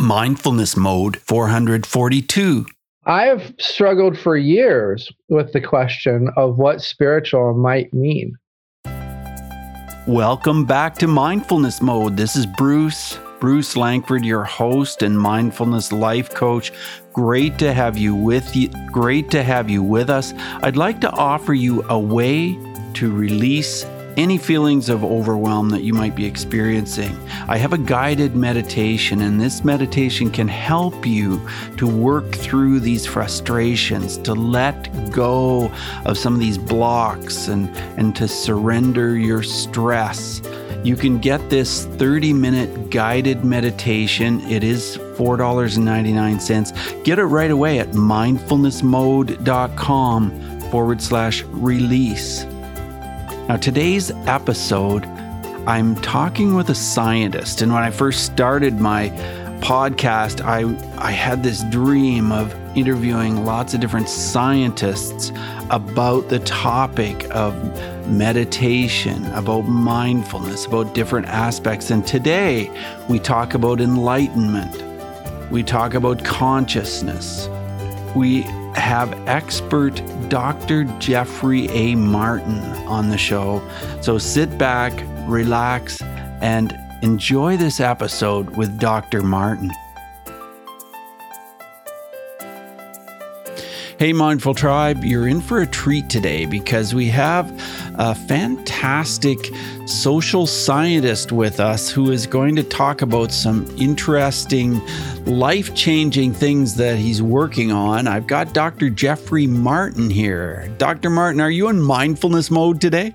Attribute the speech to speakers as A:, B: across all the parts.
A: Mindfulness Mode 442.
B: I have struggled for years with the question of what spiritual might mean.
A: Welcome back to Mindfulness Mode. This is Bruce, Bruce Langford, your host and mindfulness life coach. Great to have you with you. Great to have you with us. I'd like to offer you a way to release any feelings of overwhelm that you might be experiencing. I have a guided meditation, and this meditation can help you to work through these frustrations, to let go of some of these blocks, and, and to surrender your stress. You can get this 30 minute guided meditation. It is $4.99. Get it right away at mindfulnessmode.com forward slash release. Now, today's episode, I'm talking with a scientist. And when I first started my podcast, I, I had this dream of interviewing lots of different scientists about the topic of meditation, about mindfulness, about different aspects. And today we talk about enlightenment, we talk about consciousness, we have expert Dr. Jeffrey A. Martin on the show. So sit back, relax, and enjoy this episode with Dr. Martin. Hey, Mindful Tribe, you're in for a treat today because we have a fantastic social scientist with us who is going to talk about some interesting, life changing things that he's working on. I've got Dr. Jeffrey Martin here. Dr. Martin, are you in mindfulness mode today?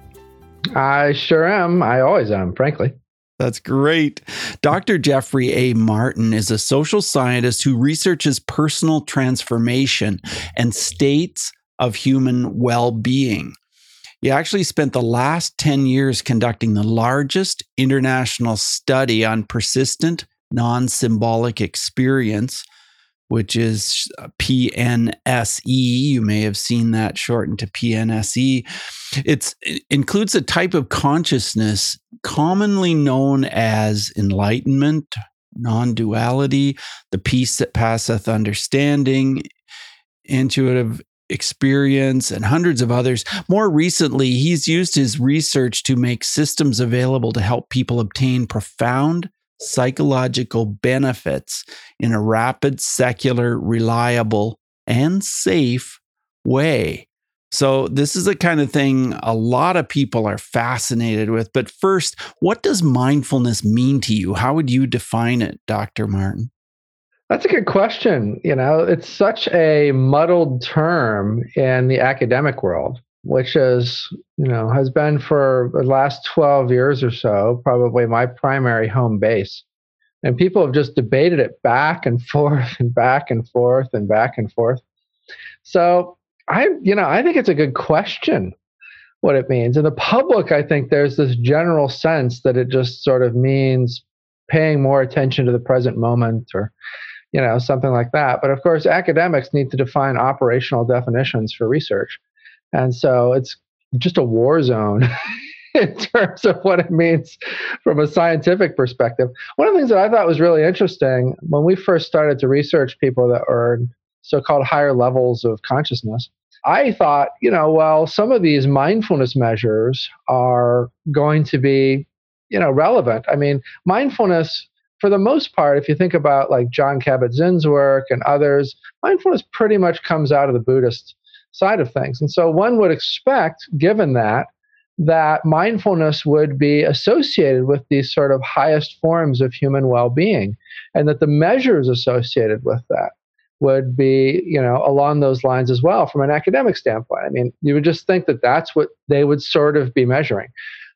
B: I sure am. I always am, frankly.
A: That's great. Dr. Jeffrey A. Martin is a social scientist who researches personal transformation and states of human well being. He actually spent the last 10 years conducting the largest international study on persistent non symbolic experience which is PNSE. You may have seen that shortened to PNSE. It includes a type of consciousness commonly known as enlightenment, non duality, the peace that passeth understanding, intuitive experience, and hundreds of others. More recently, he's used his research to make systems available to help people obtain profound psychological benefits in a rapid, secular, reliable, and safe way. So, this is the kind of thing a lot of people are fascinated with. But first, what does mindfulness mean to you? How would you define it, Dr. Martin?
B: That's a good question. You know, it's such a muddled term in the academic world which is you know has been for the last 12 years or so probably my primary home base and people have just debated it back and forth and back and forth and back and forth so i you know i think it's a good question what it means. In the public i think there's this general sense that it just sort of means paying more attention to the present moment or you know something like that. But of course academics need to define operational definitions for research. And so it's just a war zone in terms of what it means from a scientific perspective. One of the things that I thought was really interesting when we first started to research people that are so called higher levels of consciousness, I thought, you know, well, some of these mindfulness measures are going to be, you know, relevant. I mean, mindfulness for the most part, if you think about like Jon Kabat-Zinn's work and others, mindfulness pretty much comes out of the Buddhist side of things. And so one would expect, given that, that mindfulness would be associated with these sort of highest forms of human well-being and that the measures associated with that would be you know along those lines as well from an academic standpoint. I mean you would just think that that's what they would sort of be measuring.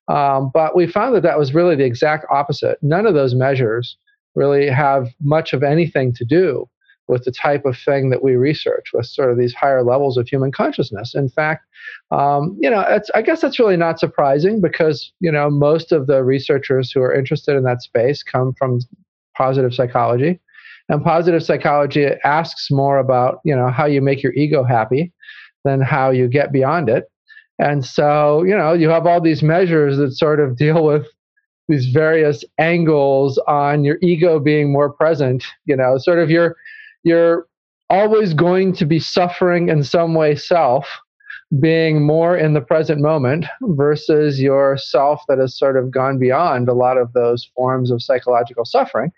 B: Um, but we found that that was really the exact opposite. None of those measures really have much of anything to do with the type of thing that we research, with sort of these higher levels of human consciousness. In fact, um, you know, I guess that's really not surprising because you know most of the researchers who are interested in that space come from positive psychology, and positive psychology asks more about you know how you make your ego happy than how you get beyond it. And so, you know, you have all these measures that sort of deal with these various angles on your ego being more present. You know, sort of you're you're always going to be suffering in some way self being more in the present moment versus your self that has sort of gone beyond a lot of those forms of psychological suffering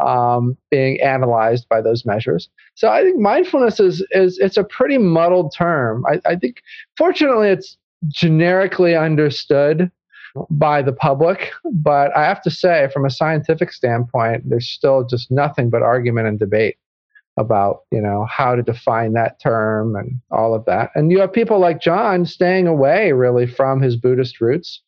B: um, being analyzed by those measures. So I think mindfulness is is it's a pretty muddled term. I, I think fortunately it's generically understood by the public, but I have to say, from a scientific standpoint, there's still just nothing but argument and debate about you know how to define that term and all of that. And you have people like Jon staying away really from his Buddhist roots.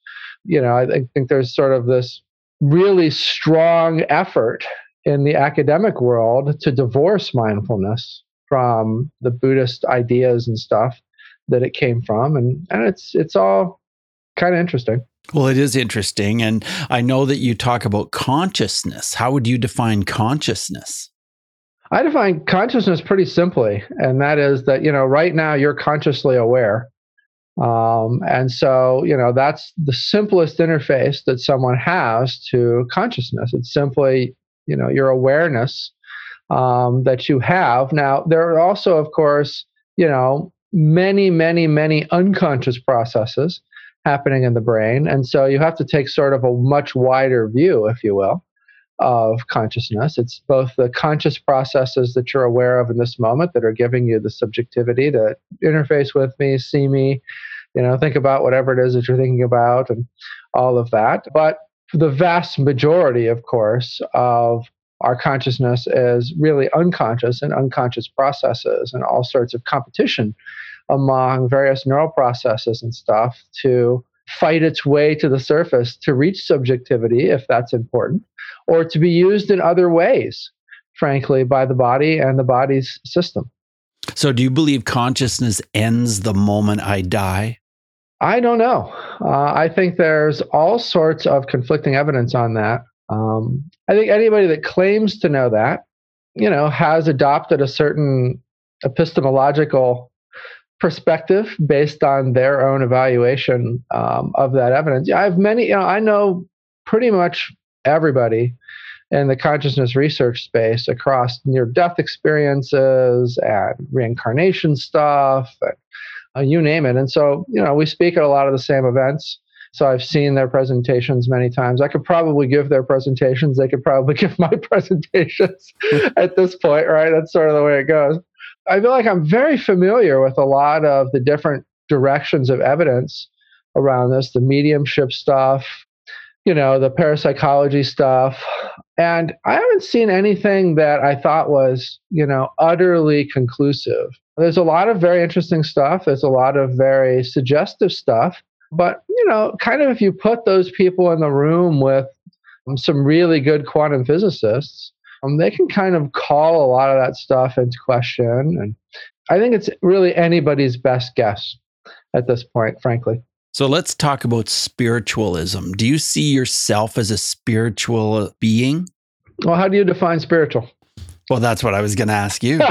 B: You know, I think there's sort of this really strong effort in the academic world to divorce mindfulness from the Buddhist ideas and stuff that it came from, and and it's it's all kind of interesting.
A: Well, it is interesting, and I know that you talk about consciousness. How would you define consciousness?
B: I define consciousness pretty simply, and that is that you know right now you're consciously aware, um, and so you know that's the simplest interface that someone has to consciousness. It's simply you know your awareness um, that you have. Now there are also, of course, you know many, many, many unconscious processes happening in the brain, and so you have to take sort of a much wider view, if you will, of consciousness. It's both the conscious processes that you're aware of in this moment that are giving you the subjectivity to interface with me, see me, you know, think about whatever it is that you're thinking about, and all of that. But the vast majority, of course, of our consciousness is really unconscious and unconscious processes and all sorts of competition among various neural processes and stuff to fight its way to the surface to reach subjectivity if that's important or to be used in other ways frankly by the body and the body's system.
A: So do you believe consciousness ends the moment i die
B: I don't know. Uh, I think there's all sorts of conflicting evidence on that. Um, I think anybody that claims to know that, you know, has adopted a certain epistemological perspective based on their own evaluation um, of that evidence. I have many, you know, I know pretty much everybody in the consciousness research space across near death experiences and reincarnation stuff and uh, you name it. And so, you know, we speak at a lot of the same events. So I've seen their presentations many times. I could probably give their presentations. They could probably give my presentations at this point, right? That's sort of the way it goes. I feel like I'm very familiar with a lot of the different directions of evidence around this the mediumship stuff, you know, the parapsychology stuff. And I haven't seen anything that I thought was, you know, utterly conclusive. There's a lot of very interesting stuff. There's a lot of very suggestive stuff. But, you know, kind of if you put those people in the room with um, some really good quantum physicists, um, they can kind of call a lot of that stuff into question. And I think it's really anybody's best guess at this point, frankly.
A: So let's talk about spiritualism. Do you see yourself as a spiritual being?
B: Well, how do you define spiritual?
A: Well, that's what I was going to ask you.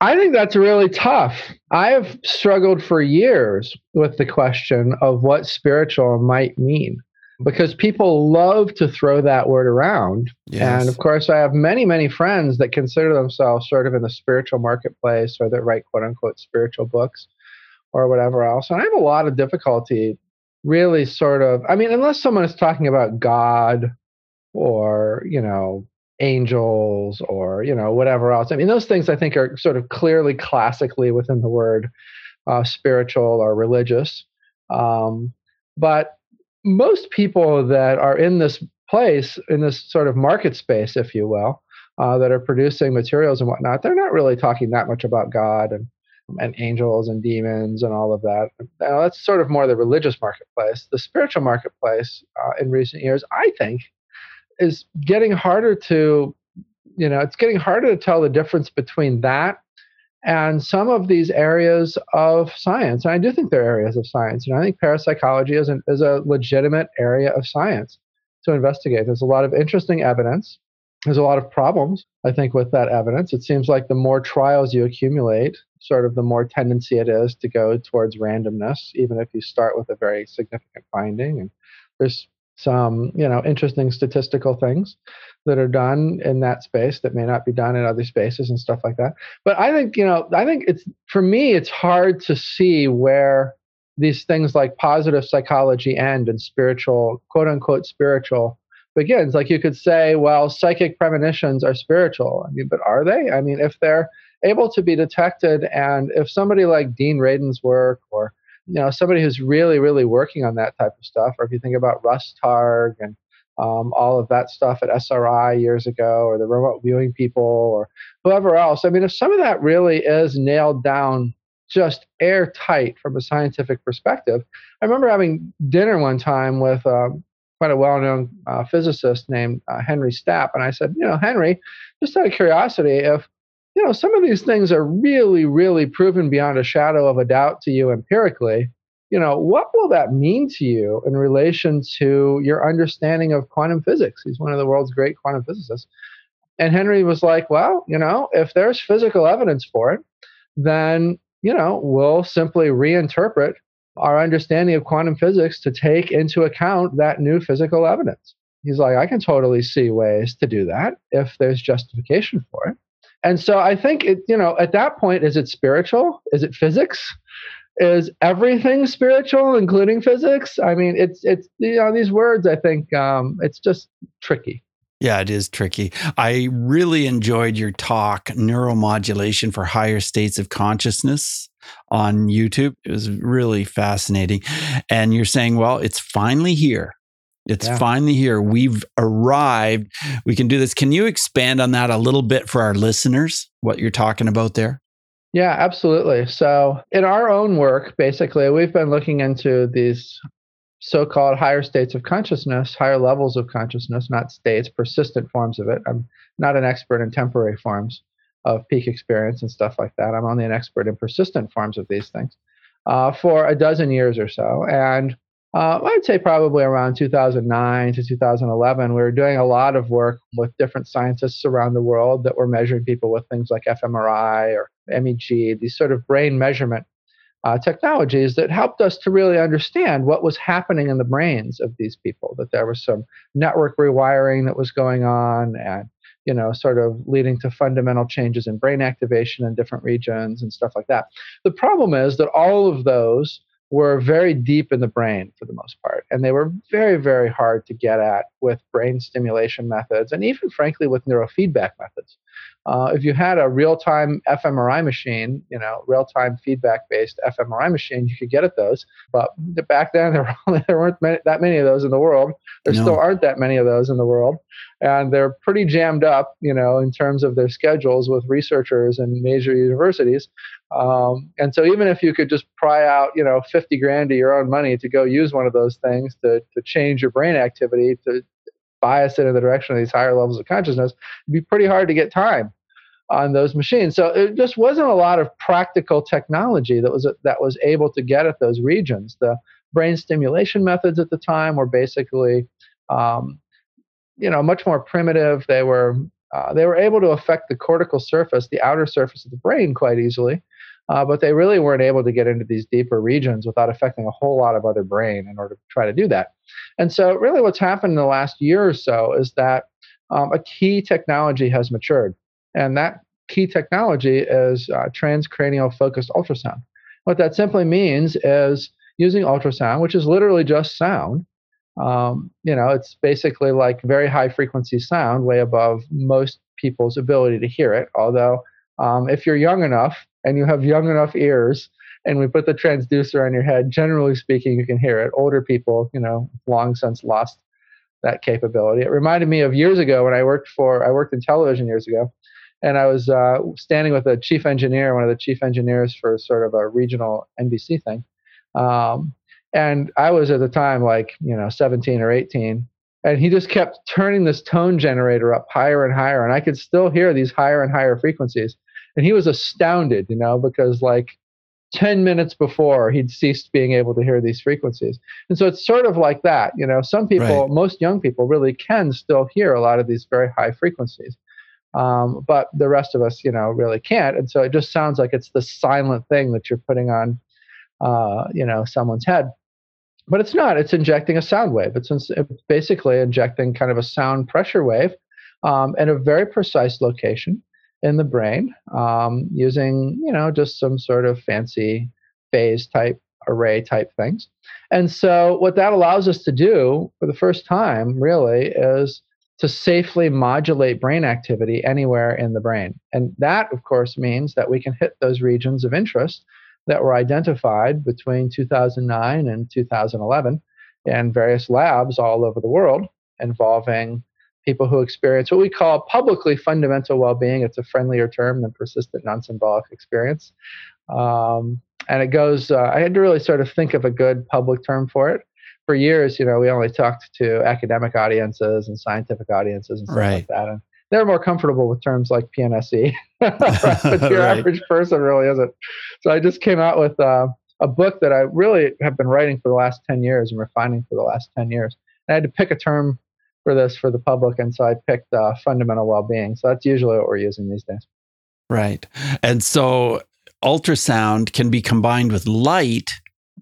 B: I think that's really tough. I have struggled for years with the question of what spiritual might mean because people love to throw that word around. Yes. And of course, I have many, many friends that consider themselves sort of in the spiritual marketplace or that write quote unquote spiritual books or whatever else. And I have a lot of difficulty really sort of, I mean, unless someone is talking about God or you know angels or you know whatever else i mean those things i think are sort of clearly classically within the word uh, spiritual or religious um, but most people that are in this place in this sort of market space if you will uh, that are producing materials and whatnot they're not really talking that much about god and and angels and demons and all of that. Now, that's sort of more the religious marketplace. The spiritual marketplace uh, in recent years, I think, is getting harder to you know it's getting harder to tell the difference between that and some of these areas of science. And i do think they're areas of science and i think parapsychology is, an, is a legitimate area of science to investigate. There's a lot of interesting evidence. There's a lot of problems i think with that evidence. It seems like the more trials you accumulate sort of the more tendency it is to go towards randomness, even if you start with a very significant finding. And there's some, you know, interesting statistical things that are done in that space that may not be done in other spaces and stuff like that. But I think, you know, I think it's for me, it's hard to see where these things like positive psychology end and spiritual, quote unquote, spiritual begins. Like you could say, well, psychic premonitions are spiritual. I mean, but are they? I mean, if they're able to be detected, and if somebody like Dean Radin's work, or you know, somebody who's really, really working on that type of stuff, or if you think about Russ Targ and um, all of that stuff at SRI years ago, or the remote viewing people, or whoever else. I mean, if some of that really is nailed down just airtight from a scientific perspective. I remember having dinner one time with um, quite a well-known uh, physicist named uh, Henry Stapp, and I said, you know, Henry, just out of curiosity, if you know some of these things are really, really proven beyond a shadow of a doubt to you empirically, you know, what will that mean to you in relation to your understanding of quantum physics? He's one of the world's great quantum physicists. And Henry was like, well, you know, if there's physical evidence for it, then you know, we'll simply reinterpret our understanding of quantum physics to take into account that new physical evidence. He's like, I can totally see ways to do that if there's justification for it. And so I think it, you know, at that point, is it spiritual? Is it physics? Is everything spiritual, including physics? I mean, it's it's you know these words. I think um, it's just tricky.
A: Yeah, it is tricky. I really enjoyed your talk, Neuromodulation for Higher States of Consciousness on YouTube. It was really fascinating. And you're saying, well, it's finally here. It's yeah. finally here. We've arrived. We can do this. Can you expand on that a little bit for our listeners, what you're talking about there?
B: Yeah, absolutely. So, in our own work, basically, we've been looking into these so called higher states of consciousness, higher levels of consciousness, not states, persistent forms of it. I'm not an expert in temporary forms of peak experience and stuff like that. I'm only an expert in persistent forms of these things uh, for a dozen years or so. And uh, I'd say probably around 2009 to 2011, we were doing a lot of work with different scientists around the world that were measuring people with things like fMRI or MEG, these sort of brain measurement uh, technologies that helped us to really understand what was happening in the brains of these people. That there was some network rewiring that was going on, and you know, sort of leading to fundamental changes in brain activation in different regions and stuff like that. The problem is that all of those were very deep in the brain for the most part, and they were very, very hard to get at with brain stimulation methods, and even frankly with neurofeedback methods. Uh, if you had a real-time fMRI machine, you know, real-time feedback-based fMRI machine, you could get at those. But back then, there, were, there weren't many, that many of those in the world. There no. still aren't that many of those in the world, and they're pretty jammed up, you know, in terms of their schedules with researchers and major universities. Um, and so, even if you could just pry out, you know, 50 grand of your own money to go use one of those things to to change your brain activity to bias it in the direction of these higher levels of consciousness, it'd be pretty hard to get time on those machines. So it just wasn't a lot of practical technology that was that was able to get at those regions. The brain stimulation methods at the time were basically, um, you know, much more primitive. They were uh, they were able to affect the cortical surface, the outer surface of the brain, quite easily. Uh, but they really weren't able to get into these deeper regions without affecting a whole lot of other brain in order to try to do that. And so, really, what's happened in the last year or so is that um, a key technology has matured. And that key technology is uh, transcranial focused ultrasound. What that simply means is using ultrasound, which is literally just sound. Um, you know, it's basically like very high frequency sound, way above most people's ability to hear it. Although, um, if you're young enough and you have young enough ears, and we put the transducer on your head, generally speaking, you can hear it. Older people, you know, long since lost that capability. It reminded me of years ago when I worked for I worked in television years ago, and I was uh, standing with a chief engineer, one of the chief engineers for sort of a regional NBC thing. Um, and I was at the time like, you know, 17 or 18. And he just kept turning this tone generator up higher and higher. And I could still hear these higher and higher frequencies. And he was astounded, you know, because like 10 minutes before he'd ceased being able to hear these frequencies. And so it's sort of like that. You know, some people, right. most young people really can still hear a lot of these very high frequencies. Um, but the rest of us, you know, really can't. And so it just sounds like it's the silent thing that you're putting on, uh, you know, someone's head. But it's not. It's injecting a sound wave. It's, it's basically injecting kind of a sound pressure wave um, in a very precise location in the brain um, using, you know, just some sort of fancy phase type array type things. And so, what that allows us to do for the first time, really, is to safely modulate brain activity anywhere in the brain. And that, of course, means that we can hit those regions of interest that were identified between 2009 and 2011 in various labs all over the world involving people who experience what we call publicly fundamental well being. It's a friendlier term than persistent non symbolic experience. Um, and it goes, uh, I had to really sort of think of a good public term for it for years, you know, we only talked to academic audiences and scientific audiences and stuff right. like that. And they're more comfortable with terms like PNSE, but your right. average person really isn't. So I just came out with uh, a book that I really have been writing for the last 10 years and refining for the last 10 years. And I had to pick a term for this for the public. And so I picked uh, fundamental well being. So that's usually what we're using these days.
A: Right. And so ultrasound can be combined with light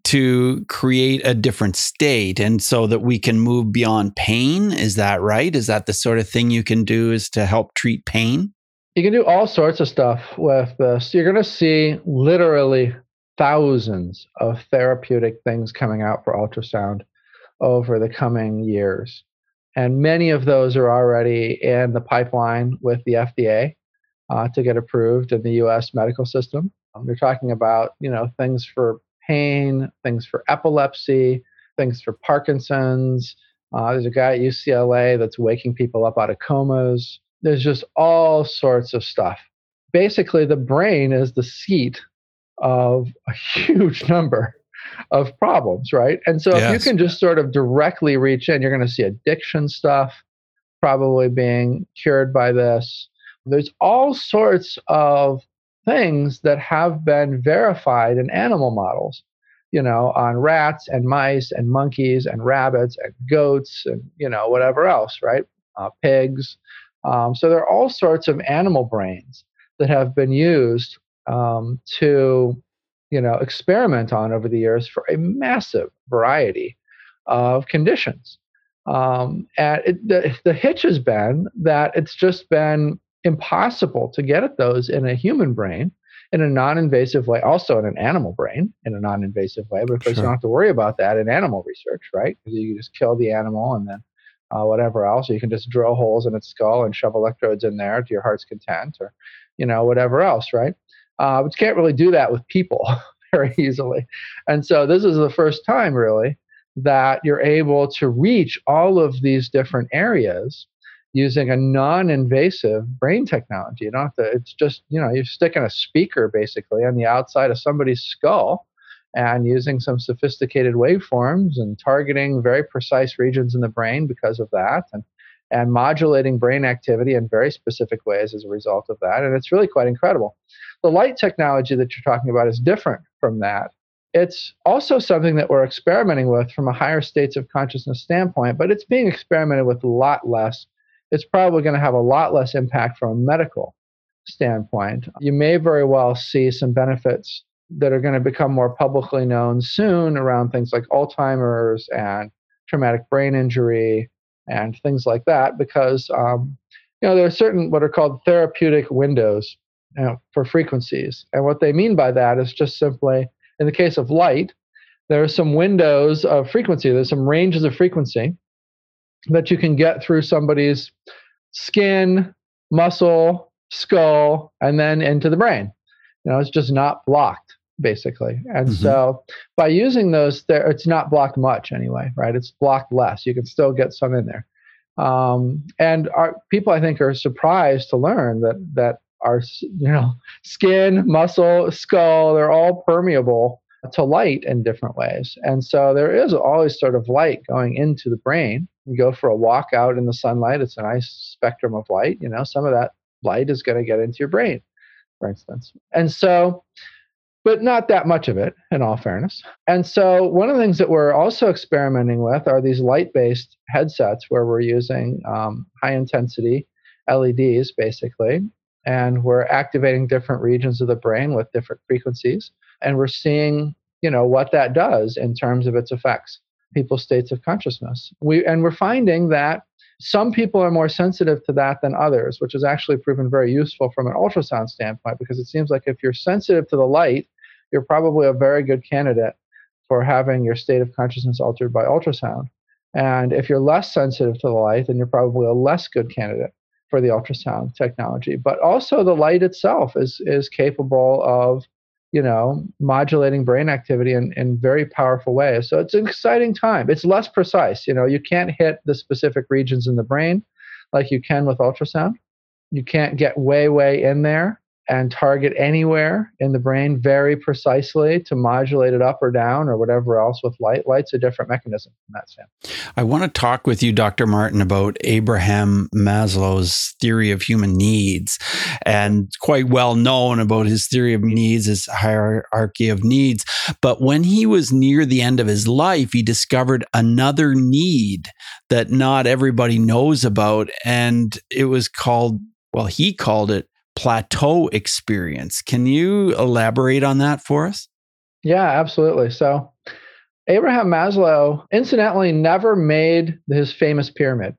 A: to create a different state and so that we can move beyond pain is that right is that the sort of thing you can do is to help treat pain
B: you can do all sorts of stuff with this you're going to see literally thousands of therapeutic things coming out for ultrasound over the coming years and many of those are already in the pipeline with the fda uh, to get approved in the us medical system um, they're talking about you know things for pain, things for epilepsy, things for Parkinson's. Uh, there's a guy at UCLA that's waking people up out of comas. There's just all sorts of stuff. Basically, the brain is the seat of a huge number of problems, right? And so yes. if you can just sort of directly reach in, you're going to see addiction stuff probably being cured by this. There's all sorts of things that have been verified in animal models, you know, on rats and mice and monkeys and rabbits and goats and, you know, whatever else, right? Uh, pigs. Um, so there are all sorts of animal brains that have been used um, to, you know, experiment on over the years for a massive variety of conditions. Um, and it, the, the hitch has been that it's just been impossible to get at those in a human brain in a non-invasive way also in an animal brain in a non-invasive way but of course sure. you don't have to worry about that in animal research right because you just kill the animal and then uh, whatever else you can just drill holes in its skull and shove electrodes in there to your heart's content or you know whatever else right uh, but you can't really do that with people very easily and so this is the first time really that you're able to reach all of these different areas using a non-invasive brain technology. You don't have to, it's just, you know, you're sticking a speaker basically on the outside of somebody's skull and using some sophisticated waveforms and targeting very precise regions in the brain because of that and and modulating brain activity in very specific ways as a result of that. And it's really quite incredible. The light technology that you're talking about is different from that. It's also something that we're experimenting with from a higher states of consciousness standpoint, but it's being experimented with a lot less it's probably going to have a lot less impact from a medical standpoint. You may very well see some benefits that are going to become more publicly known soon around things like Alzheimer's and traumatic brain injury and things like that, because um, you know there are certain what are called therapeutic windows you know, for frequencies, and what they mean by that is just simply, in the case of light, there are some windows of frequency. There's some ranges of frequency that you can get through somebody's skin, muscle, skull, and then into the brain. You know, it's just not blocked basically. And mm-hmm. so by using those, there, it's not blocked much anyway, right? It's blocked less. You can still get some in there. Um, and our, people, I think, are surprised to learn that that our you know skin, muscle, skull, they're all permeable to light in different ways. And so there is always sort of light going into the brain. You go for a walk out in the sunlight, it's a nice spectrum of light. You know, some of that light is going to get into your brain, for instance. And so, but not that much of it, in all fairness. And so, one of the things that we're also experimenting with are these light based headsets where we're using um, high intensity LEDs, basically. And we're activating different regions of the brain with different frequencies. And we're seeing, you know, what that does in terms of its effects, people's states of consciousness. We, and we're finding that some people are more sensitive to that than others, which has actually proven very useful from an ultrasound standpoint because it seems like if you're sensitive to the light, you're probably a very good candidate for having your state of consciousness altered by ultrasound. And if you're less sensitive to the light, then you're probably a less good candidate for the ultrasound technology. But also the light itself is is capable of, you know, modulating brain activity in, in very powerful ways. So it's an exciting time. It's less precise. You know, you can't hit the specific regions in the brain like you can with ultrasound. You can't get way, way in there and target anywhere in the brain very precisely to modulate it up or down or whatever else with light. Light's a different mechanism in that sense.
A: I want to talk with you, Dr. Martin, about Abraham Maslow's theory of human needs. And quite well known about his theory of needs, his hierarchy of needs. But when he was near the end of his life, he discovered another need that not everybody knows about. And it was called, well, he called it plateau experience. Can you elaborate on that for us?
B: Yeah, absolutely. So, Abraham Maslow, incidentally, never made his famous pyramid.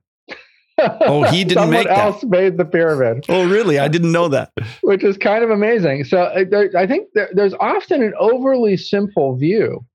A: Oh, he didn't
B: Someone
A: make that.
B: else made the pyramid.
A: Oh, really? I didn't know that.
B: Which is kind of amazing. So, there, I think there, there's often an overly simple view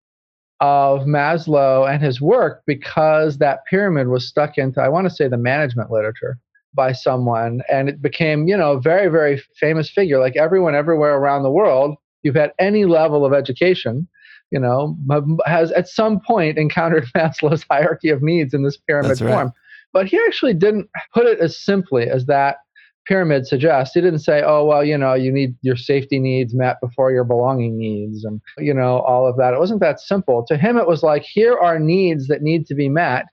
B: of Maslow and his work because that pyramid was stuck into, I want to say, the management literature by someone and it became you know a very very famous figure. Like everyone everywhere around the world you've had any level of education you know has at some point encountered maslow's hierarchy of needs in this pyramid
A: right.
B: form. But he actually didn't put it as simply as that pyramid suggests. He didn't say oh well you know you need your safety needs met before your belonging needs and you know all of that. It wasn't that simple. To him it was like here are needs that need to be met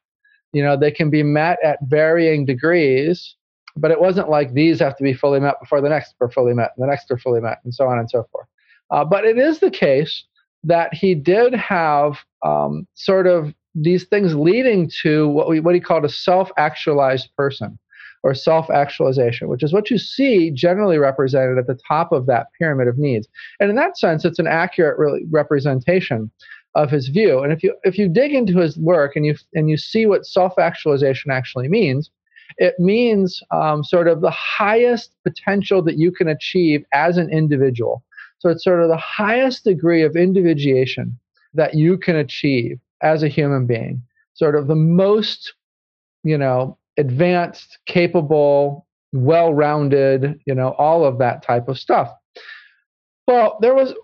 B: you know they can be met at varying degrees but it wasn't like these have to be fully met before the next are fully met and the next are fully met and so on and so forth. Uh, but it is the case that he did have um, sort of these things leading to what we what he called a self-actualized person or self-actualization which is what you see generally represented at the top of that pyramid of needs. And in that sense it's an accurate really representation of his view. And if you if you dig into his work and you and you see what self actualization actually means, it means um, sort of the highest potential that you can achieve as an individual. So it's sort of the highest degree of individuation that you can achieve as a human being. Sort of the most, you know, advanced, capable, well-rounded, you know, all of that type of stuff. Well, there was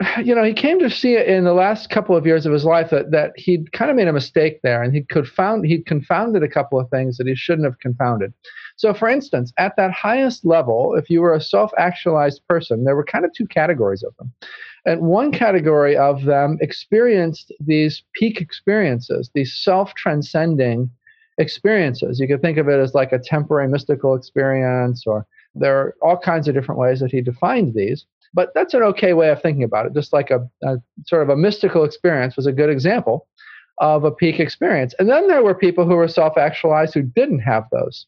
B: you know, he came to see it in the last couple of years of his life that, that he'd kind of made a mistake there and he could found he'd confounded a couple of things that he shouldn't have confounded. So for instance, at that highest level, if you were a self-actualized person, there were kind of two categories of them. And one category of them experienced these peak experiences, these self-transcending experiences. You could think of it as like a temporary mystical experience, or there are all kinds of different ways that he defined these. But that's an okay way of thinking about it. Just like a, a sort of a mystical experience was a good example of a peak experience. And then there were people who were self actualized who didn't have those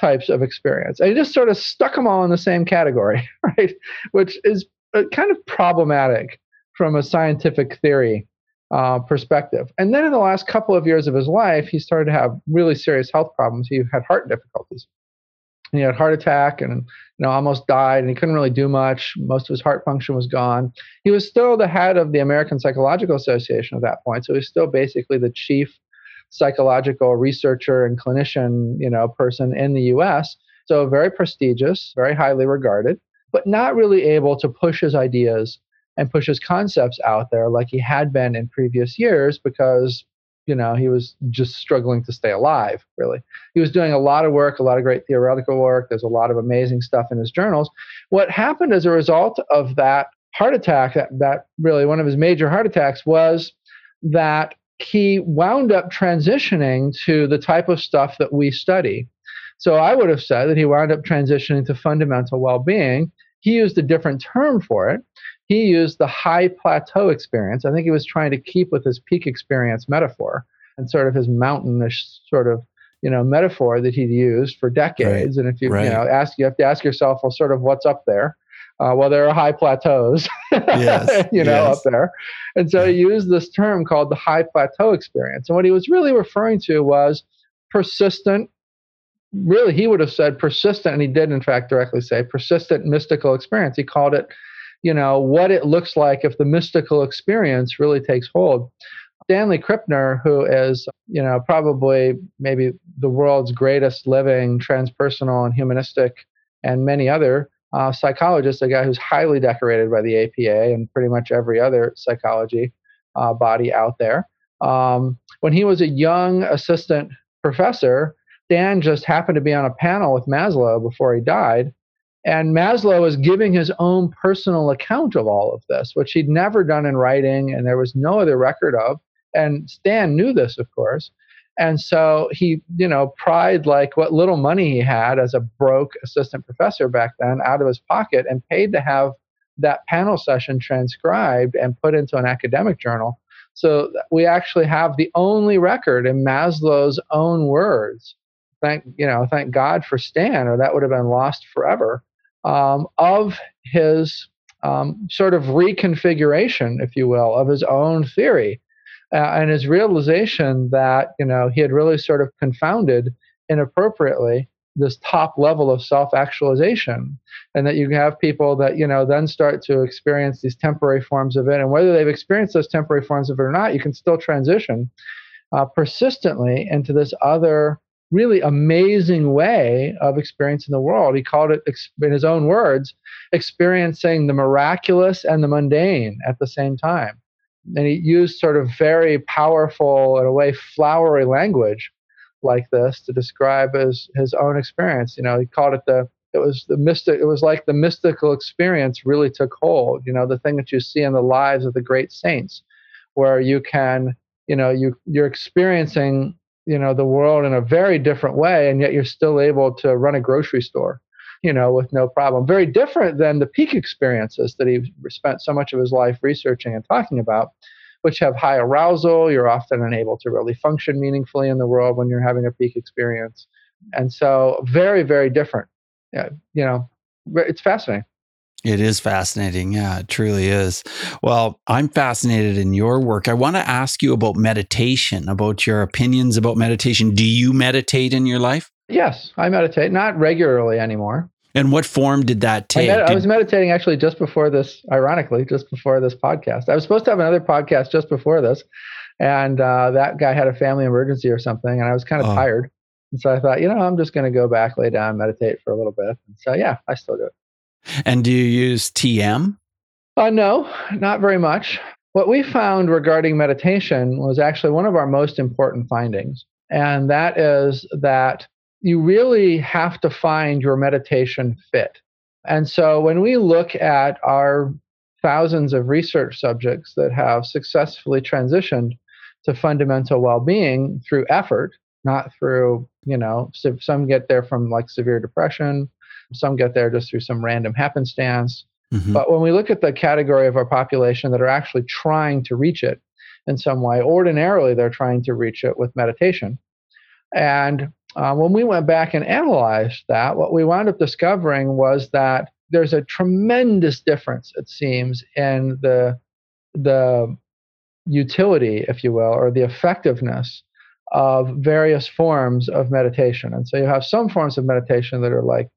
B: types of experience. And he just sort of stuck them all in the same category, right? Which is uh, kind of problematic from a scientific theory uh, perspective. And then in the last couple of years of his life, he started to have really serious health problems. He had heart difficulties he had a heart attack and you know almost died and he couldn't really do much. Most of his heart function was gone. He was still the head of the american psychological association at that point. So he was still basically the chief psychological researcher and clinician you know person in the us so very prestigious very highly regarded but not really able to push his ideas and push his concepts out there like he had been in previous years because you know he was just struggling to stay alive really. He was doing a lot of work a lot of great theoretical work. There's a lot of amazing stuff in his journals. What happened as a result of that heart attack that, that really one of his major heart attacks was that he wound up transitioning to the type of stuff that we study. So i would have said that he wound up transitioning to fundamental well-being. He used a different term for it he used the high plateau experience. I think he was trying to keep with his peak experience metaphor and sort of his mountainish sort of you know, metaphor that he'd used for decades. Right. And if you, right. you know, ask, you have to ask yourself, well, sort of what's up there? Uh, well, there are high plateaus, yes. you know, yes. up there. And so he used this term called the high plateau experience. And what he was really referring to was persistent, really, he would have said persistent, and he did, in fact, directly say persistent mystical experience. He called it, you know, what it looks like if the mystical experience really takes hold. Stanley Krippner, who is, you know, probably maybe the world's greatest living transpersonal and humanistic and many other uh, psychologist, a guy who's highly decorated by the APA and pretty much every other psychology uh, body out there. Um, when he was a young assistant professor, Dan just happened to be on a panel with Maslow before he died. And Maslow was giving his own personal account of all of this, which he'd never done in writing and there was no other record of. And Stan knew this, of course. And so he, you know, pried like what little money he had as a broke assistant professor back then out of his pocket and paid to have that panel session transcribed and put into an academic journal. So we actually have the only record in Maslow's own words. Thank you know, thank God for Stan, or that would have been lost forever. Um, of his um, sort of reconfiguration, if you will, of his own theory uh, and his realization that you know he had really sort of confounded inappropriately this top level of self-actualization and that you have people that you know then start to experience these temporary forms of it and whether they've experienced those temporary forms of it or not you can still transition uh, persistently into this other really amazing way of experiencing the world he called it in his own words experiencing the miraculous and the mundane at the same time and he used sort of very powerful, in a way, flowery language like this to describe his his own experience. You know, he called it the it was the mystic. It was like the mystical experience really took hold. You know, the thing that you see in the lives of the great saints, where you can, you know, you you're experiencing, you know, the world in a very different way, and yet you're still able to run a grocery store you know, with no problem. Very different than the peak experiences that he spent so much of his life researching and talking about, which have high arousal. You're often unable to really function meaningfully in the world when you're having a peak experience. And so, very, very different. Yeah, you know, it's fascinating.
A: It is fascinating. Yeah, it truly is. Well, I'm fascinated in your work. I want to ask you about meditation, about your opinions about meditation. Do you meditate in your life?
B: Yes, I meditate, not regularly anymore.
A: And what form did that take?
B: I, med- I, was meditating actually just before this, ironically, just before this podcast. I was supposed to have another podcast just before this, and uh, that guy had a family emergency or something, and I was kind of oh. tired. And so I thought, you know, I'm just going to go back, lay down, meditate for a little bit. And so, yeah, I still do it.
A: And do you use TM?
B: Uh, no, not very much. What we found regarding meditation was actually one of our most important findings. And that is that you really have to find your meditation fit. And so when we look at our thousands of research subjects that have successfully transitioned to fundamental well-being through effort, not through, you know, some get there from like severe depression, some get there just through some random happenstance. Mm-hmm. But when we look at the category of our population that are actually trying to reach it in some way, ordinarily they're trying to reach it with meditation. And uh, when we went back and analyzed that, what we wound up discovering was that there's a tremendous difference, it seems, in the the utility, if you will, or the effectiveness of various forms of meditation. And so you have some forms of meditation that are like,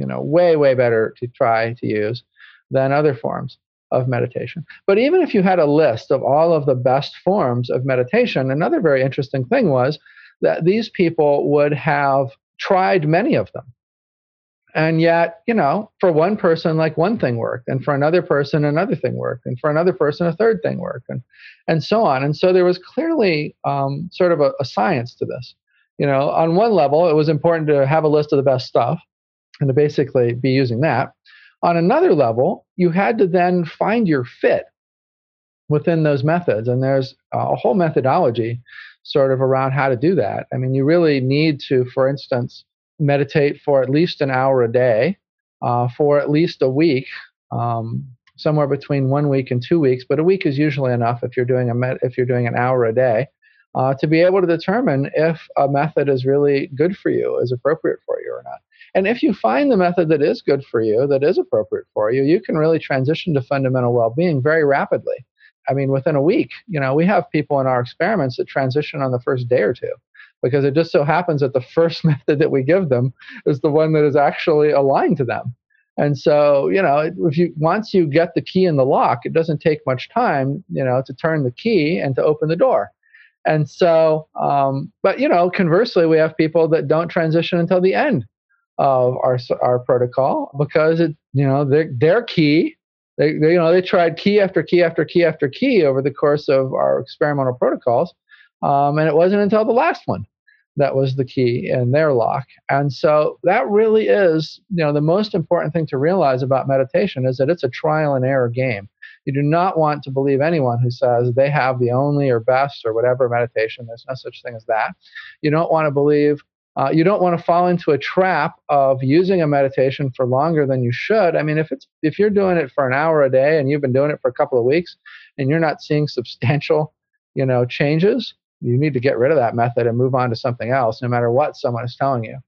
B: you know, way, way better to try to use than other forms of meditation. But even if you had a list of all of the best forms of meditation, another very interesting thing was that these people would have tried many of them. And yet, you know, for one person, like one thing worked, and for another person, another thing worked, and for another person, a third thing worked, and and so on. And so there was clearly um, sort of a, a science to this. You know, on one level, it was important to have a list of the best stuff and to basically be using that. On another level, you had to then find your fit within those methods. And there's a whole methodology sort of around how to do that. I mean, you really need to, for instance, meditate for at least an hour a day uh, for at least a week, um, somewhere between one week and two weeks. But a week is usually enough if you're doing a med- if you're doing an hour a day. Uh, to be able to determine if a method is really good for you, is appropriate for you or not. And if you find the method that is good for you, that is appropriate for you, you can really transition to fundamental well being very rapidly. I mean, within a week, you know, we have people in our experiments that transition on the first day or two because it just so happens that the first method that we give them is the one that is actually aligned to them. And so, you know, if you once you get the key in the lock, it doesn't take much time, you know, to turn the key and to open the door. And so, um, but you know, conversely, we have people that don't transition until the end of our our protocol because it, you know, their their key, they, they you know they tried key after key after key after key over the course of our experimental protocols, um, and it wasn't until the last one that was the key in their lock. And so that really is, you know, the most important thing to realize about meditation is that it's a trial and error game. You do not want to believe anyone who says they have the only or best or whatever meditation. There's no such thing as that. You don't want to believe uh, you don't want to fall into a trap of using a meditation for longer than you should. I mean, if it's if you're doing it for an hour a day and you've been doing it for a couple of weeks and you're not seeing substantial, you know, changes, you need to get rid of that method and move on to something else, no matter what someone is telling you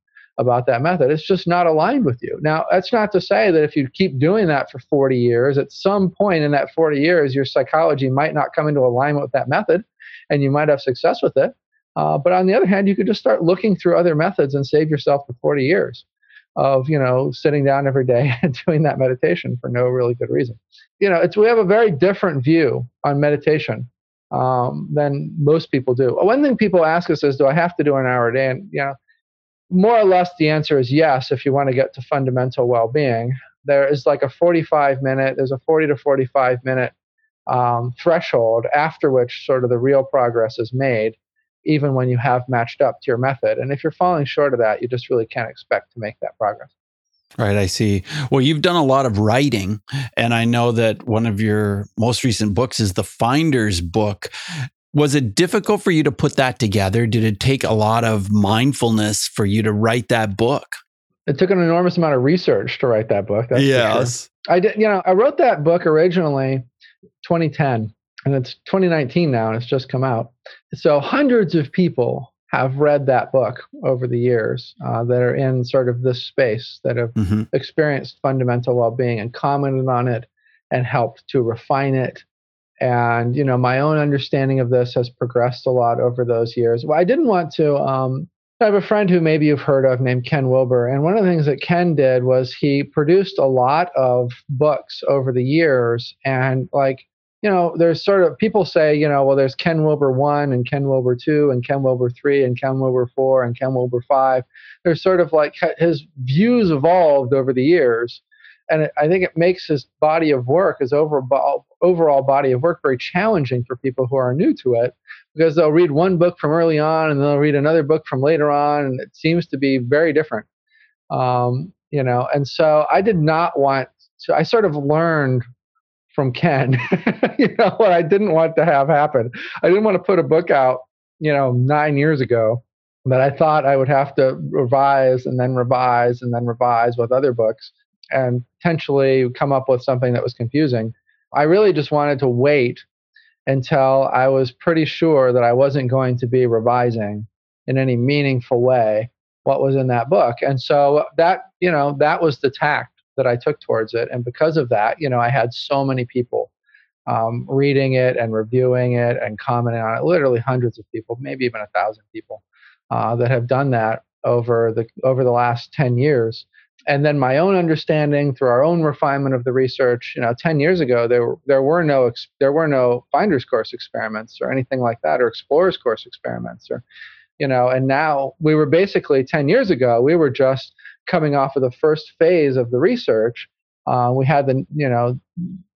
B: about that method. It's just not aligned with you. Now, that's not to say that if you keep doing that for 40 years, at some point in that 40 years, your psychology might not come into alignment with that method and you might have success with it. Uh, but on the other hand, you could just start looking through other methods and save yourself the 40 years of you know sitting down every day and doing that meditation for no really good reason. You know, it's we have a very different view on meditation um, than most people do. One thing people ask us is, do I have to do an hour a day? And you know, more or less the answer is yes if you want to get to fundamental well-being. There is like a 45 minute, there's a 40 to 45 minute um, threshold after which sort of the real progress is made, even when you have matched up to your method. And if you're falling short of that, you just really can't expect to make that progress.
A: Right, I see. Well, you've done a lot of writing, and I know that one of your most recent books is the Finder's book. Was it difficult for you to put that together? Did it take a lot of mindfulness for you to write that book?
B: It took an enormous amount of research to write that book.
A: yes.
B: Sure. I did, you know, I wrote that book originally 2010 and it's 2019 now and it's just come out. So hundreds of people have read that book over the years uh, that are in sort of this space that have mm-hmm. experienced fundamental well-being and commented on it and helped to refine it and you know my own understanding of this has progressed a lot over those years well i didn't want to um, I have a friend who maybe you've heard of named Ken Wilber. And one of the things that Ken did was he produced a lot of books over the years. And like you know, there's sort of people say, you know, well, there's Ken Wilber one and Ken Wilber two and Ken Wilber three and Ken Wilber four and Ken Wilber five. There's sort of like his views evolved over the years, and I think it makes his body of work, his overall overall body of work, very challenging for people who are new to it because they'll read one book from early on and they'll read another book from later on, and it seems to be very different. Um, you know, and so I did not want. To, I sort of learned from Ken. you know what I didn't want to have happen. I didn't want to put a book out, you know, nine years ago that I thought I would have to revise and then revise and then revise with other books and potentially come up with something that was confusing. I really just wanted to wait until I was pretty sure that I wasn't going to be revising in any meaningful way what was in that book. And so that, you know, that was the tact that I took towards it. And because of that, you know, I had so many people um, reading it and reviewing it and commenting on it. Literally hundreds of people, maybe even a thousand people, uh, that have done that over the over the last ten years. And then my own understanding through our own refinement of the research. You know, ten years ago there there were no there were no Finders course experiments or anything like that, or Explorers course experiments, or you know. And now we were basically ten years ago we were just coming off of the first phase of the research, uh, we had the, you know,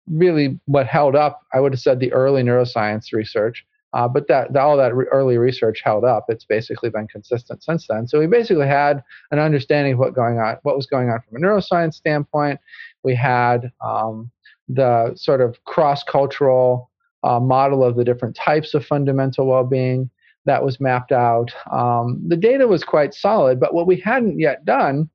B: really what held up, I would have said the early neuroscience research. Uh, but that, all that re- early research held up. It's basically been consistent since then. So we basically had an understanding of what going on, what was going on from a neuroscience standpoint. We had um, the sort of cross-cultural uh, model of the different types of fundamental well-being that was mapped out. Um, the data was quite solid, but what we hadn't yet done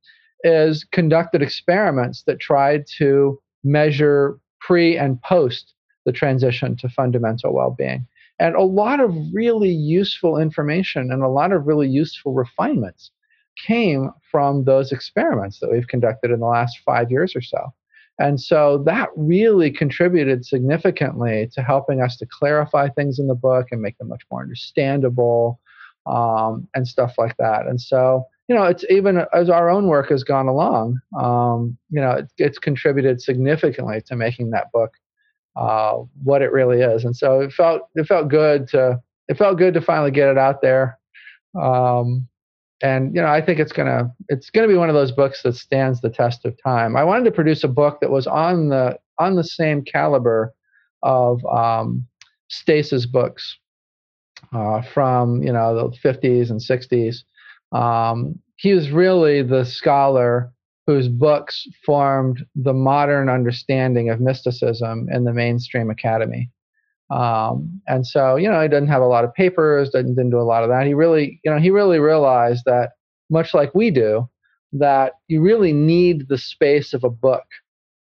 B: is conducted experiments that tried to measure pre and post the transition to fundamental well being. And a lot of really useful information and a lot of really useful refinements came from those experiments that we've conducted in the last five years or so. And so that really contributed significantly to helping us to clarify things in the book and make them much more understandable um, and stuff like that. And so, you know, it's even as our own work has gone along, um, you know, it, it's contributed significantly to making that book uh, what it really is. And so it felt it felt good to it felt good to finally get it out there. Um, and you know, I think it's gonna it's gonna be one of those books that stands the test of time. I wanted to produce a book that was on the on the same caliber of um, Stace's books uh, from you know the 50s and 60s. Um, he was really the scholar whose books formed the modern understanding of mysticism in the mainstream academy. Um, and so, you know, he didn't have a lot of papers, didn't, didn't do a lot of that. He really, you know, he really realized that, much like we do, that you really need the space of a book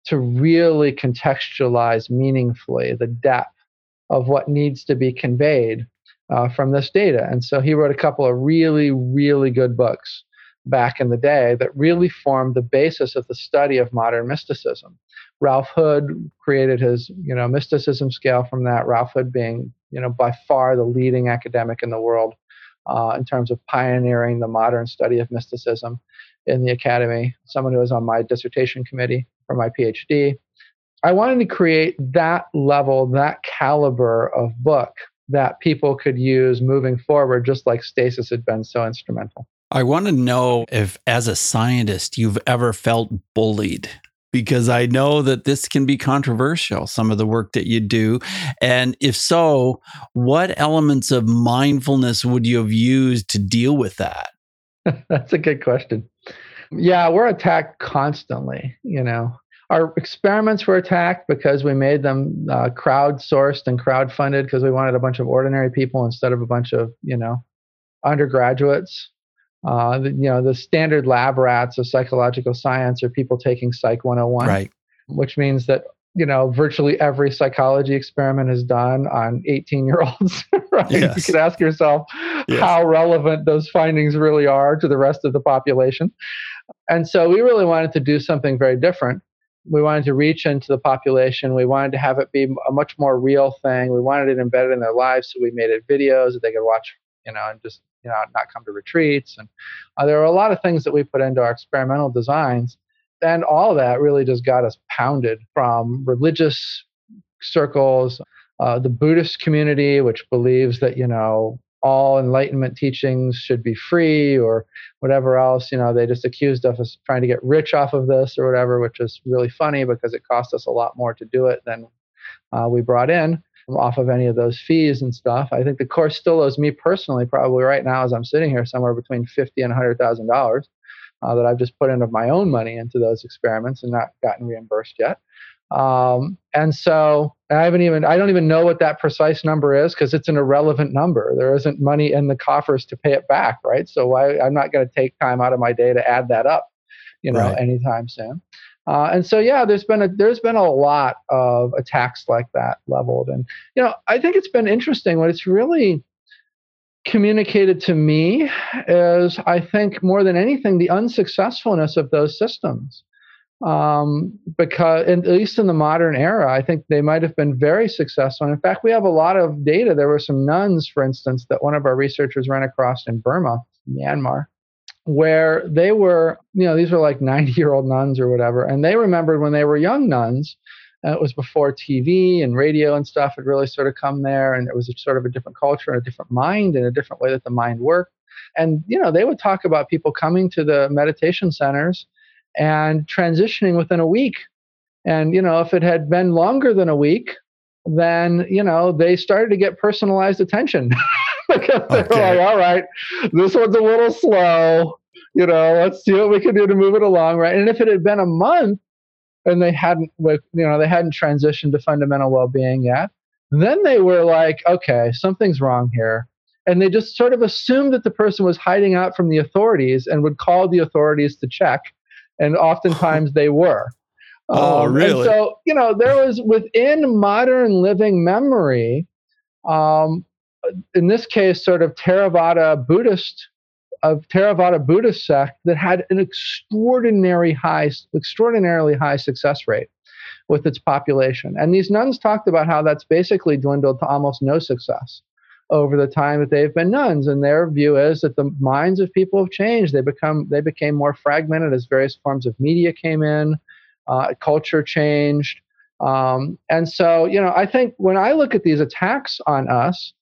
B: to really contextualize meaningfully the depth of what needs to be conveyed uh, from this data. And so he wrote a couple of really, really good books back in the day that really formed the basis of the study of modern mysticism. Ralph Hood created his, you know, mysticism scale from that. Ralph Hood being, you know, by far the leading academic in the world uh, in terms of pioneering the modern study of mysticism in the academy. Someone who was on my dissertation committee for my PhD. I wanted to create that level, that caliber of book that people could use moving forward, just like Stace's had been so instrumental.
A: I want to know if, as a scientist, you've ever felt bullied because I know that this can be controversial, some of the work that you do. And if so, what elements of mindfulness would you have used to deal with that?
B: That's a good question. Yeah, we're attacked constantly, you know. Our experiments were attacked because we made them uh, crowdsourced and crowdfunded because we wanted a bunch of ordinary people instead of a bunch of, you know, undergraduates. Uh, the, you know, the standard lab rats of psychological science are people taking Psych 101,
A: right?
B: Which means that you know virtually every psychology experiment is done on 18 year olds. right? Yes. You could ask yourself yes. how relevant those findings really are to the rest of the population. And so we really wanted to do something very different. We wanted to reach into the population. We wanted to have it be a much more real thing. We wanted it embedded in their lives, so we made it videos that they could watch, you know, and just you know not come to retreats and uh, there are a lot of things that we put into our experimental designs and all that really just got us pounded from religious circles uh, the buddhist community which believes that you know all enlightenment teachings should be free or whatever else you know they just accused us of trying to get rich off of this or whatever which is really funny because it cost us a lot more to do it than uh, we brought in off of any of those fees and stuff. I think the course still owes me personally, probably right now as I'm sitting here, somewhere between fifty and hundred thousand uh, dollars that I've just put in of my own money into those experiments and not gotten reimbursed yet. Um, and so I haven't even I don't even know what that precise number is because it's an irrelevant number. There isn't money in the coffers to pay it back, right? So why, I'm not going to take time out of my day to add that up, you know, right. anytime soon. Uh, and so, yeah, there's been a there's been a lot of attacks like that leveled, and you know, I think it's been interesting. What it's really communicated to me is, I think, more than anything, the unsuccessfulness of those systems. Um, because at least in the modern era, I think they might have been very successful. And in fact, we have a lot of data. There were some nuns, for instance, that one of our researchers ran across in Burma, Myanmar, where they were, you know, these were like 90 year old nuns or whatever. And they remembered when they were young nuns, it was before TV and radio and stuff had really sort of come there. And it was a sort of a different culture and a different mind and a different way that the mind worked. And, you know, they would talk about people coming to the meditation centers and transitioning within a week. And, you know, if it had been longer than a week, then, you know, they started to get personalized attention. because they're okay. like, all right, this one's a little slow. You know, let's see what we can do to move it along, right? And if it had been a month and they hadn't, you know, they hadn't transitioned to fundamental well-being yet, then they were like, okay, something's wrong here. And they just sort of assumed that the person was hiding out from the authorities and would call the authorities to check. And oftentimes they were.
A: Oh, um, really?
B: so, you know, there was within modern living memory, um, in this case, sort of Theravada Buddhist of Theravada Buddhist sect that had an extraordinary high, extraordinarily high success rate with its population. And these nuns talked about how that's basically dwindled to almost no success over the time that they've been nuns. And their view is that the minds of people have changed. They become they became more fragmented as various forms of media came in, uh, culture changed. Um, and so, you know, I think when I look at these attacks on us,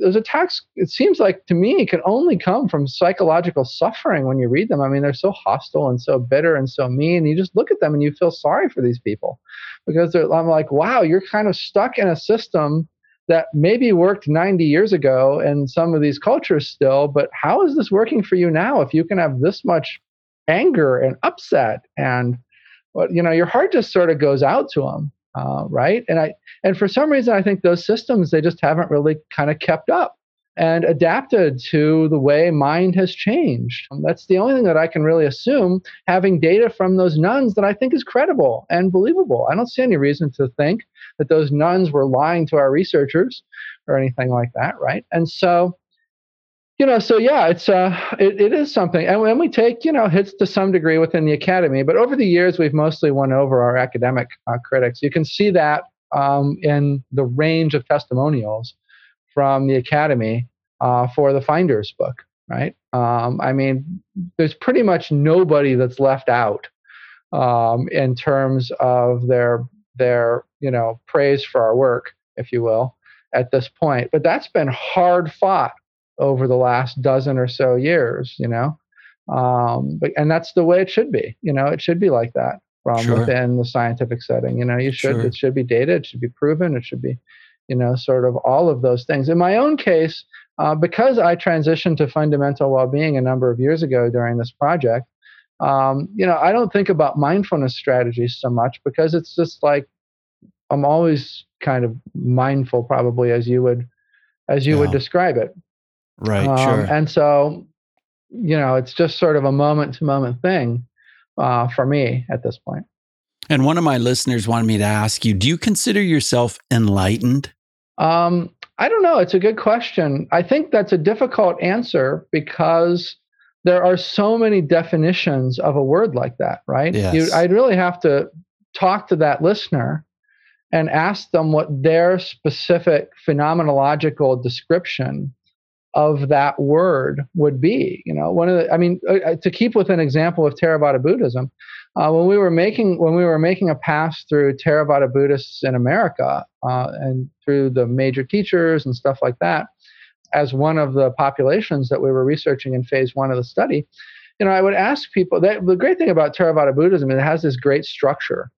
B: those attacks, it seems like to me, can only come from psychological suffering when you read them. I mean, they're so hostile and so bitter and so mean. You just look at them and you feel sorry for these people because I'm like, wow, you're kind of stuck in a system that maybe worked 90 years ago in some of these cultures still, but how is this working for you now if you can have this much anger and upset and you know your heart just sort of goes out to them uh, right and i and for some reason i think those systems they just haven't really kind of kept up and adapted to the way mind has changed. That's the only thing that I can really assume, having data from those nuns that I think is credible and believable. I don't see any reason to think that those nuns were lying to our researchers or anything like that, right? And so, you know, so yeah, it's uh, it, it is something, and when we take you know hits to some degree within the academy, but over the years we've mostly won over our academic uh, critics. You can see that um, in the range of testimonials from the Academy uh, for the Finders book, right? Um, I mean, there's pretty much nobody that's left out um, in terms of their their you know praise for our work, if you will, at this point. But that's been hard fought over the last dozen or so years, you know. Um, but and that's the way it should be. You know, it should be like that from sure. within the scientific setting. You know, you should sure. it should be data, it should be proven, it should be you know, sort of all of those things. In my own case, uh, because I transitioned to fundamental well-being a number of years ago during this project, um, you know, I don't think about mindfulness strategies so much because it's just like I'm always kind of mindful, probably as you would, as you yeah. would describe it.
A: Right. Um, sure.
B: And so, you know, it's just sort of a moment-to-moment thing uh, for me at this point.
A: And one of my listeners wanted me to ask you: Do you consider yourself enlightened?
B: Um, I don't know. It's a good question. I think that's a difficult answer because there are so many definitions of a word like that, right?
A: Yes. You,
B: I'd really have to talk to that listener and ask them what their specific phenomenological description of that word would be. You know, one of the, I mean, uh, uh to keep with an example of Theravada Buddhism, uh, when we were making when we were making a pass through Theravada Buddhists in America uh, and through the major teachers and stuff like that, as one of the populations that we were researching in phase one of the study, you know, I would ask people. That, the great thing about Theravada Buddhism is it has this great structure,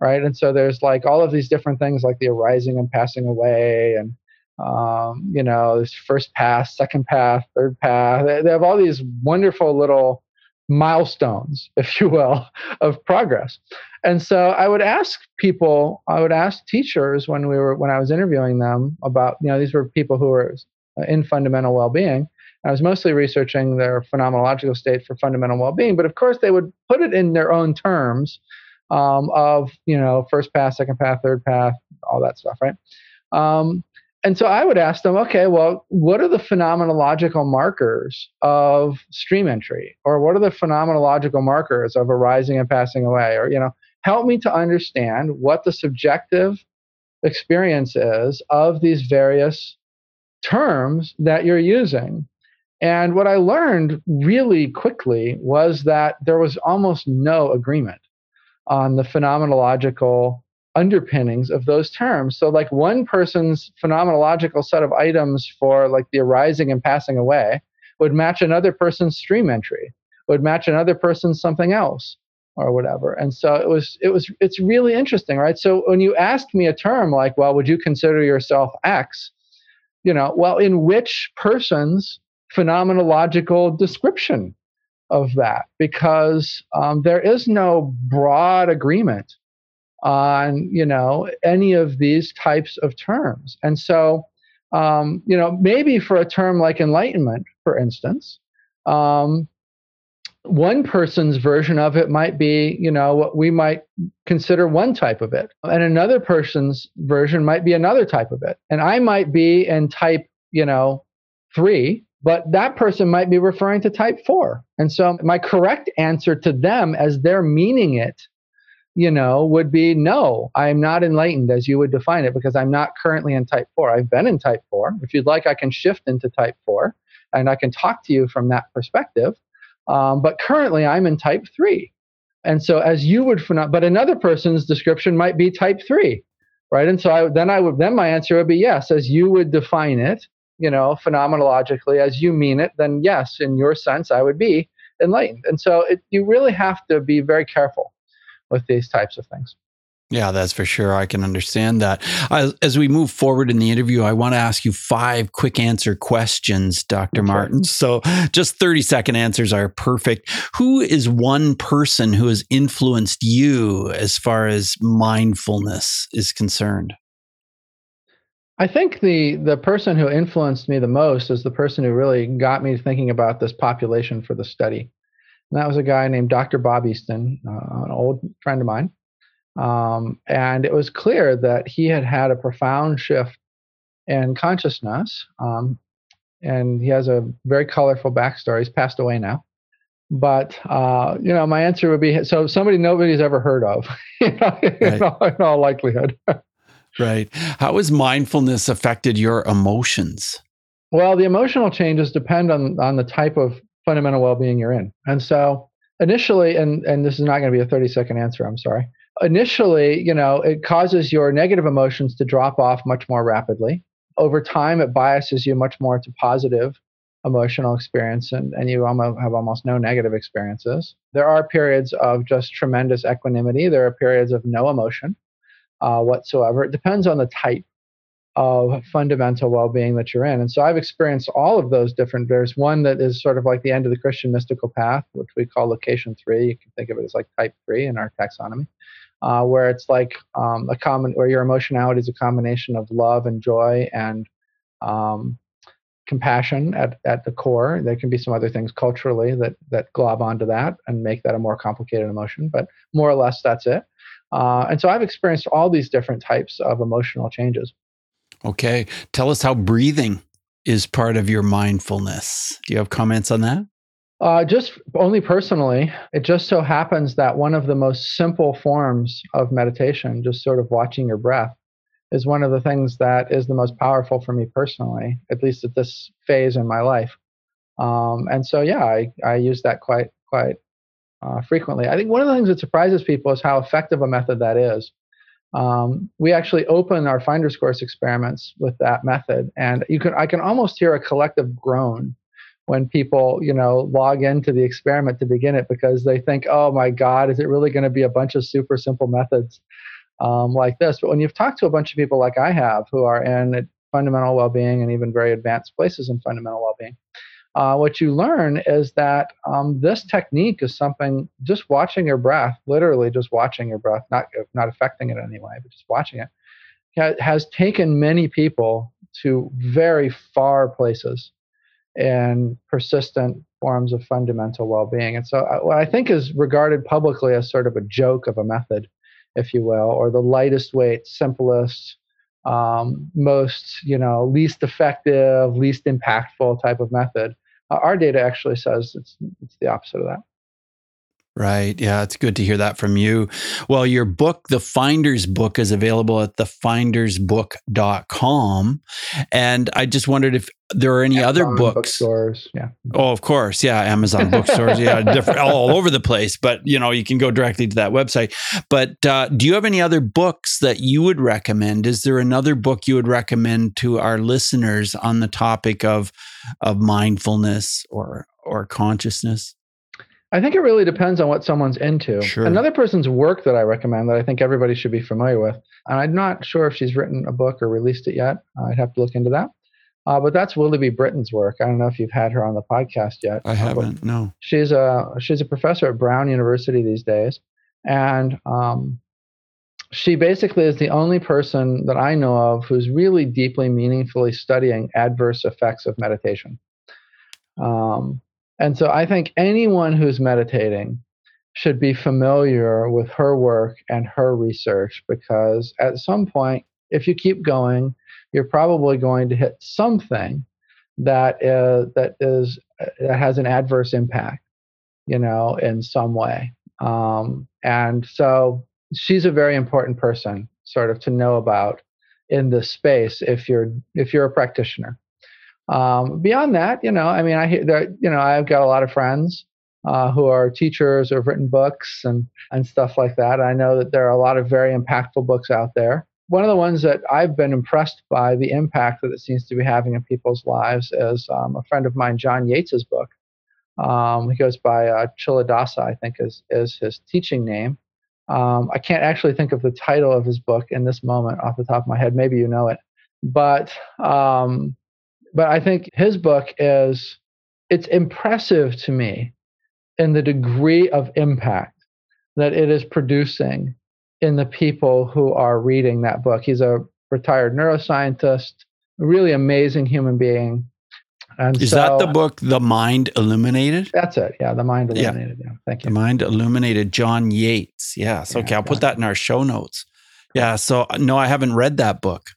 B: right? And so there's like all of these different things like the arising and passing away and um, you know, this first path, second path, third path. They, have all these wonderful little milestones, if you will, of progress. And so I would ask people, I would ask teachers when we were when I was interviewing them about, you know, these were people who were in fundamental well-being. I was mostly researching their phenomenological state for fundamental well-being, but of course they would put it in their own terms um, of, you know, first path, second path, third path, all that stuff, right? Um, and so I would ask them, okay, well, what are the phenomenological markers of stream entry? Or what are the phenomenological markers of arising and passing away? Or, you know, help me to understand what the subjective experience is of these various terms that you're using. And what I learned really quickly was that there was almost no agreement on the phenomenological underpinnings of those terms. So, like one person's phenomenological set of items for like the arising and passing away would match another person's stream entry, would match another person's something else or whatever. And so it was, it was, it's really interesting, right? So when you asked me a term like, well, would you consider yourself X? You know, well, in which person's phenomenological description of that? Because um, there is no broad agreement on you know any of these types of terms and so um, you know maybe for a term like enlightenment for instance um, One person's version of it might be, you know, what we might consider one type of it. And another person's version might be another type of it. And I might be in type, you know, three, but that person might be referring to type four. And so my correct answer to them as they're meaning it you know, would be no, I'm not enlightened as you would define it because I'm not currently in type four. I've been in type four. If you'd like, I can shift into type four and I can talk to you from that perspective. Um, but currently, I'm in type three. And so, as you would, but another person's description might be type three, right? And so, I, then I would, then my answer would be yes, as you would define it, you know, phenomenologically, as you mean it, then yes, in your sense, I would be enlightened. And so, it, you really have to be very careful with these types of things.
A: Yeah, that's for sure. I can understand that. As, as, we move forward in the interview, I want to ask you five quick answer questions, Dr. Okay. Martin. So, just 30 second answers are perfect. Who is one person who has influenced you as far as mindfulness is concerned?
B: I think the the person who influenced me the most is the person who really got me thinking about this population for the study. And that was a guy named Dr. Bob Easton, uh, an old friend of mine. Um, and it was clear that he had had a profound shift in consciousness. Um, and he has a very colorful backstory. He's passed away now. But uh, you know, my answer would be so somebody nobody's ever heard of, you know, right. in, all, in all likelihood.
A: right. How has mindfulness affected your emotions?
B: Well, the emotional changes depend on on the type of fundamental well-being you're in. And so initially, and and this is not going to be a 30 second answer. I'm sorry. Initially, you know, it causes your negative emotions to drop off much more rapidly. Over time, it biases you much more to positive emotional experience and, and you almost have almost no negative experiences. There are periods of just tremendous equanimity. There are periods of no emotion uh, whatsoever. It depends on the type of fundamental well-being that you're in. And so i've experienced all of those different there's one that is sort of like the end of the christian mystical path which we call location three. You can think of it as like type three in our taxonomy uh, where it's like um, a common where your emotionality is a combination of love and joy and um, compassion at, at the core. There can be some other things culturally that that glob onto that and make that a more complicated emotion but more or less that's it. Uh, and so i've experienced all these different types of emotional changes
A: Okay. Tell us how breathing is part of your mindfulness. Do you have comments on that?
B: Uh, just only personally. It just so happens that one of the most simple forms of meditation, just sort of watching your breath, is one of the things that is the most powerful for me personally, at least at this phase in my life. Um, and so, yeah, I, I use that quite quite uh, frequently. I think one of the things that surprises people is how effective a method that is um, we actually open our finder's course experiments with that method and you can i can almost hear a collective groan when people you know log into the experiment to begin it because they think oh my god is it really going to be a bunch of super simple methods um, like this? But when you've talked to a bunch of people like i have who are in fundamental well-being and even very advanced places in fundamental well-being uh, what you learn is that um, this technique is something just watching your breath, literally just watching your breath, not not affecting it anyway, but just watching it, has taken many people to very far places and persistent forms of fundamental well-being. And so, uh, what I think is regarded publicly as sort of a joke of a method, if you will, or the lightest weight, simplest, um, most you know, least effective, least impactful type of method uh, Uh, our data actually says it's it's the opposite of that.
A: Right. Yeah, it's good to hear that from you. Well, your book, The Finder's Book, is available at thefindersbook.com. And I just wondered if there are any Amazon other books.
B: Bookstores. Yeah.
A: Oh, of course. Yeah. Amazon bookstores. yeah. Different, all over the place. But, you know, you can go directly to that website. But uh, do you have any other books that you would recommend? Is there another book you would recommend to our listeners on the topic of, of mindfulness or, or consciousness?
B: I think it really depends on what someone's into. Sure. Another person's work that I recommend that I think everybody should be familiar with, and I'm not sure if she's written a book or released it yet. I'd have to look into that. Uh, but that's Willoughby Britton's work. I don't know if you've had her on the podcast yet.
A: I haven't. no.
B: She's a she's a professor at Brown University these days, and um, she basically is the only person that I know of who's really deeply, meaningfully studying adverse effects of meditation. Um, And so I think anyone who's meditating should be familiar with her work and her research because at some point, if you keep going, you're probably going to hit something that is that is that has an adverse impact, you know, in some way. Um, and so she's a very important person, sort of, to know about in this space if you're if you're a practitioner. Um, beyond that, you know, I mean, I you know, I've got a lot of friends uh, who are teachers or have written books and and stuff like that. I know that there are a lot of very impactful books out there. One of the ones that I've been impressed by the impact that it seems to be having in people's lives is um, a friend of mine, John Yates's book. Um, he goes by uh, Culadasa, I think is is his teaching name. Um, I can't actually think of the title of his book in this moment off the top of my head. Maybe you know it, but um, but I think his book is it's impressive to me in the degree of impact that it is producing in the people who are reading that book. He's a retired neuroscientist, a really amazing human being.
A: And is so, that the book, The Mind Illuminated?
B: That's it. Yeah, The Mind Illuminated. Yeah. yeah. Thank you.
A: The Mind Illuminated, John Yates. Yes. Yeah, okay. I'll John. put that in our show notes. Yeah. So uh, no, I haven't read that book.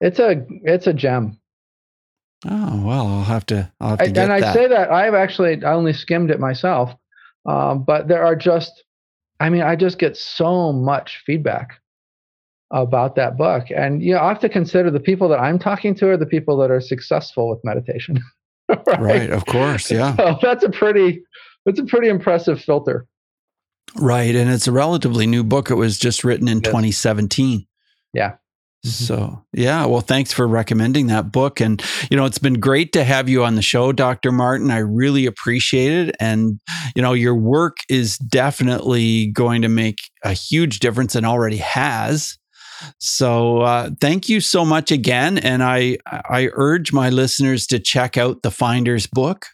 B: It's a it's a gem.
A: Oh well, I'll have to. I'll have to I,
B: get and
A: that.
B: I say that I've actually I only skimmed it myself, um, but there are just, I mean, I just get so much feedback about that book, and you know, I have to consider the people that I'm talking to are the people that are successful with meditation.
A: right? right? Of course, yeah.
B: So that's a pretty, that's a pretty impressive filter.
A: Right, and it's a relatively new book. It was just written in yes. 2017.
B: Yeah.
A: Mm-hmm. So, yeah, well, thanks for recommending that book. And, you know, it's been great to have you on the show, Dr. Martin. I really appreciate it. And, you know, your work is definitely going to make a huge difference and already has. So, uh, thank you so much again. And I, I urge my listeners to check out the Finder's book.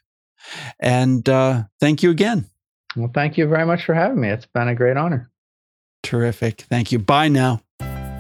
A: And uh, thank you again.
B: Well, thank you very much for having me. It's been a great honor.
A: Terrific. Thank you. Bye now.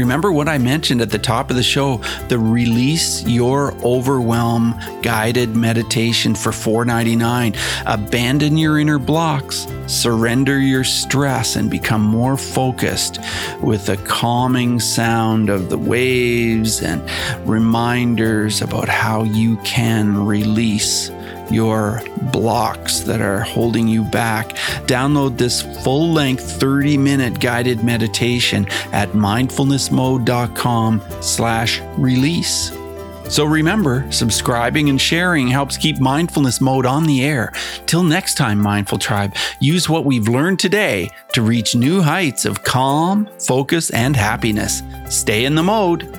A: Remember what I mentioned at the top of the show the Release Your Overwhelm guided meditation for $4.99. Abandon your inner blocks, surrender your stress, and become more focused with the calming sound of the waves and reminders about how you can release your blocks that are holding you back. Download this full length 30 minute guided meditation at mindfulnessmode.com slash release. So remember, subscribing and sharing helps keep Mindfulness Mode on the air. Till next time, Mindful Tribe, use what we've learned today to reach new heights of calm, focus, and happiness. Stay in the mode.